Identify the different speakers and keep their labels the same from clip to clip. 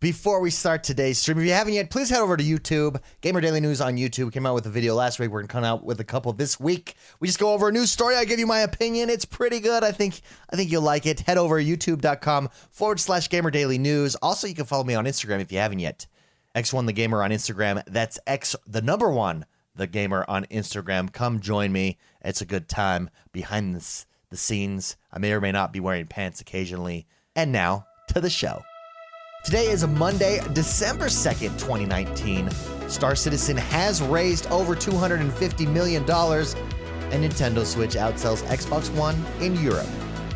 Speaker 1: Before we start today's stream, if you haven't yet, please head over to YouTube. Gamer Daily News on YouTube came out with a video last week. We're gonna come out with a couple this week. We just go over a news story. I give you my opinion. It's pretty good. I think I think you'll like it. Head over youtube.com forward slash Gamer Daily News. Also, you can follow me on Instagram if you haven't yet. X1 the Gamer on Instagram. That's X the number one the Gamer on Instagram. Come join me. It's a good time behind the scenes. I may or may not be wearing pants occasionally. And now to the show. Today is a Monday, December 2nd, 2019. Star Citizen has raised over $250 million, and Nintendo Switch outsells Xbox One in Europe.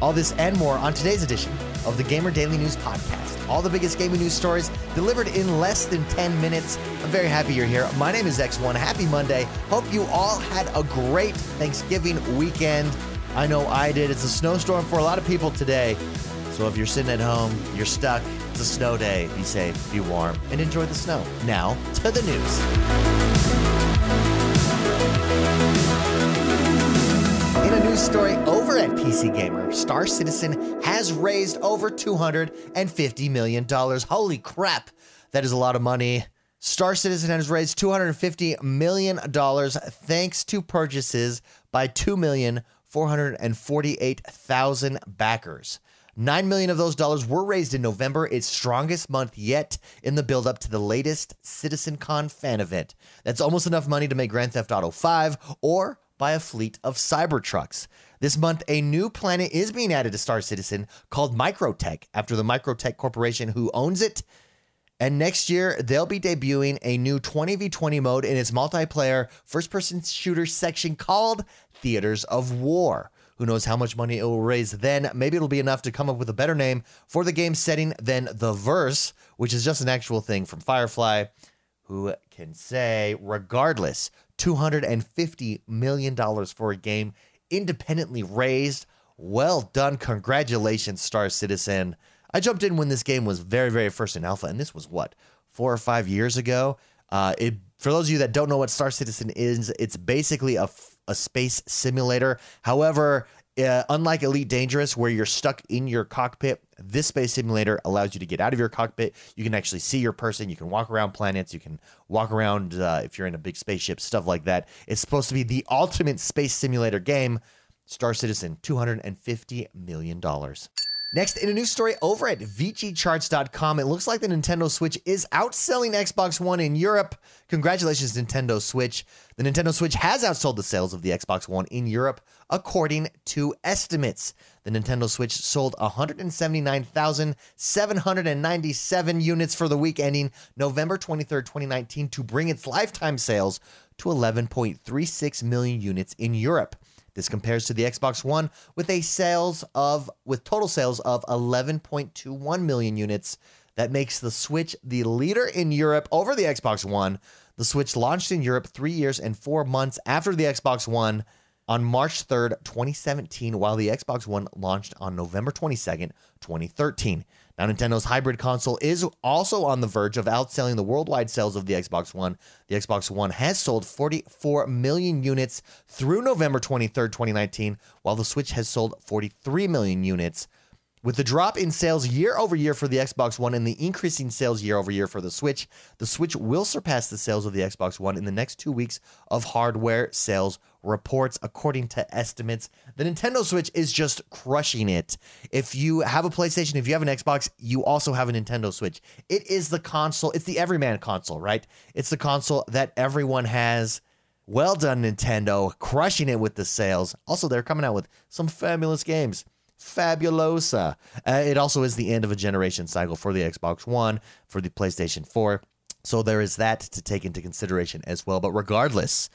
Speaker 1: All this and more on today's edition of the Gamer Daily News Podcast. All the biggest gaming news stories delivered in less than 10 minutes. I'm very happy you're here. My name is X1. Happy Monday. Hope you all had a great Thanksgiving weekend. I know I did. It's a snowstorm for a lot of people today. So if you're sitting at home, you're stuck, it's a snow day, be safe, be warm, and enjoy the snow. Now to the news. In a news story over at PC Gamer, Star Citizen has raised over $250 million. Holy crap, that is a lot of money. Star Citizen has raised $250 million thanks to purchases by 2,448,000 backers. 9 million of those dollars were raised in November, its strongest month yet in the build up to the latest CitizenCon fan event. That's almost enough money to make Grand Theft Auto 5 or buy a fleet of Cybertrucks. This month, a new planet is being added to Star Citizen called Microtech after the Microtech Corporation who owns it. And next year, they'll be debuting a new 20v20 mode in its multiplayer first person shooter section called Theaters of War. Who knows how much money it will raise then? Maybe it'll be enough to come up with a better name for the game setting than The Verse, which is just an actual thing from Firefly. Who can say, regardless, $250 million for a game independently raised. Well done. Congratulations, Star Citizen. I jumped in when this game was very, very first in alpha, and this was what, four or five years ago? Uh, it, for those of you that don't know what Star Citizen is, it's basically a a space simulator. However, uh, unlike Elite Dangerous, where you're stuck in your cockpit, this space simulator allows you to get out of your cockpit. You can actually see your person. You can walk around planets. You can walk around uh, if you're in a big spaceship, stuff like that. It's supposed to be the ultimate space simulator game. Star Citizen, $250 million. Next, in a news story over at VGCharts.com, it looks like the Nintendo Switch is outselling Xbox One in Europe. Congratulations, Nintendo Switch. The Nintendo Switch has outsold the sales of the Xbox One in Europe, according to estimates. The Nintendo Switch sold 179,797 units for the week ending November 23, 2019, to bring its lifetime sales to 11.36 million units in Europe. This compares to the Xbox One with a sales of with total sales of 11.21 million units. That makes the Switch the leader in Europe over the Xbox One. The Switch launched in Europe 3 years and 4 months after the Xbox One on March 3rd, 2017, while the Xbox One launched on November 22nd, 2013. Now, Nintendo's hybrid console is also on the verge of outselling the worldwide sales of the Xbox One. The Xbox One has sold 44 million units through November 23rd, 2019, while the Switch has sold 43 million units. With the drop in sales year over year for the Xbox One and the increasing sales year over year for the Switch, the Switch will surpass the sales of the Xbox One in the next two weeks of hardware sales reports, according to estimates. The Nintendo Switch is just crushing it. If you have a PlayStation, if you have an Xbox, you also have a Nintendo Switch. It is the console, it's the everyman console, right? It's the console that everyone has. Well done, Nintendo, crushing it with the sales. Also, they're coming out with some fabulous games fabulosa. Uh, it also is the end of a generation cycle for the Xbox One, for the PlayStation 4. So there is that to take into consideration as well. But regardless,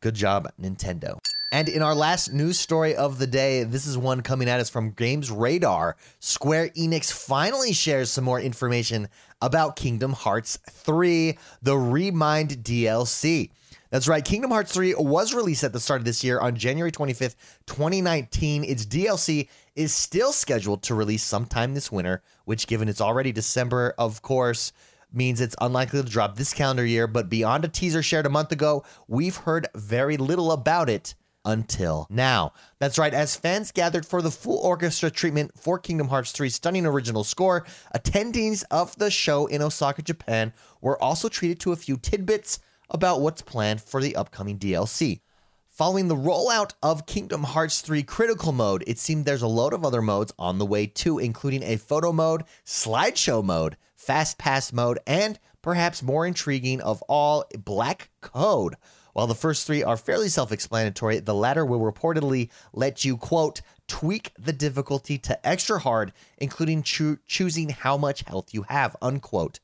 Speaker 1: good job, Nintendo. And in our last news story of the day, this is one coming at us from Games Radar. Square Enix finally shares some more information about Kingdom Hearts 3, the Remind DLC. That's right. Kingdom Hearts 3 was released at the start of this year on January 25th, 2019. Its DLC is still scheduled to release sometime this winter, which, given it's already December, of course, means it's unlikely to drop this calendar year. But beyond a teaser shared a month ago, we've heard very little about it until now. That's right, as fans gathered for the full orchestra treatment for Kingdom Hearts 3's stunning original score, attendees of the show in Osaka, Japan were also treated to a few tidbits about what's planned for the upcoming DLC. Following the rollout of Kingdom Hearts 3 Critical Mode, it seemed there's a load of other modes on the way too, including a photo mode, slideshow mode, fast pass mode, and perhaps more intriguing of all, Black Code. While the first three are fairly self explanatory, the latter will reportedly let you, quote, tweak the difficulty to extra hard, including cho- choosing how much health you have, unquote.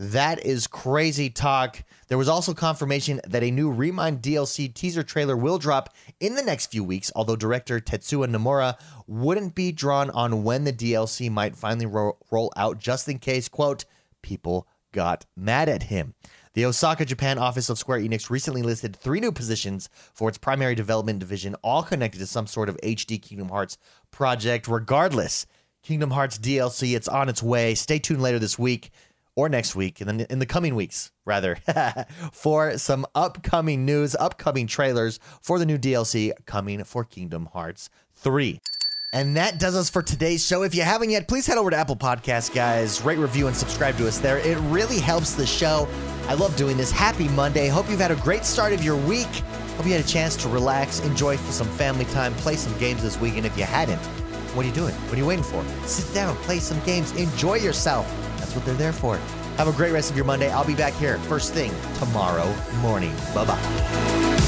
Speaker 1: That is crazy talk. There was also confirmation that a new Remind DLC teaser trailer will drop in the next few weeks, although director Tetsuya Nomura wouldn't be drawn on when the DLC might finally ro- roll out, just in case, quote, people got mad at him. The Osaka, Japan office of Square Enix recently listed three new positions for its primary development division, all connected to some sort of HD Kingdom Hearts project. Regardless, Kingdom Hearts DLC, it's on its way. Stay tuned later this week or next week, and then in the coming weeks, rather, for some upcoming news, upcoming trailers for the new DLC coming for Kingdom Hearts 3. And that does us for today's show. If you haven't yet, please head over to Apple Podcasts, guys. Rate, review, and subscribe to us there. It really helps the show. I love doing this. Happy Monday. Hope you've had a great start of your week. Hope you had a chance to relax, enjoy some family time, play some games this week. And if you hadn't, what are you doing? What are you waiting for? Sit down, play some games, enjoy yourself. That's what they're there for. Have a great rest of your Monday. I'll be back here first thing tomorrow morning. Bye bye.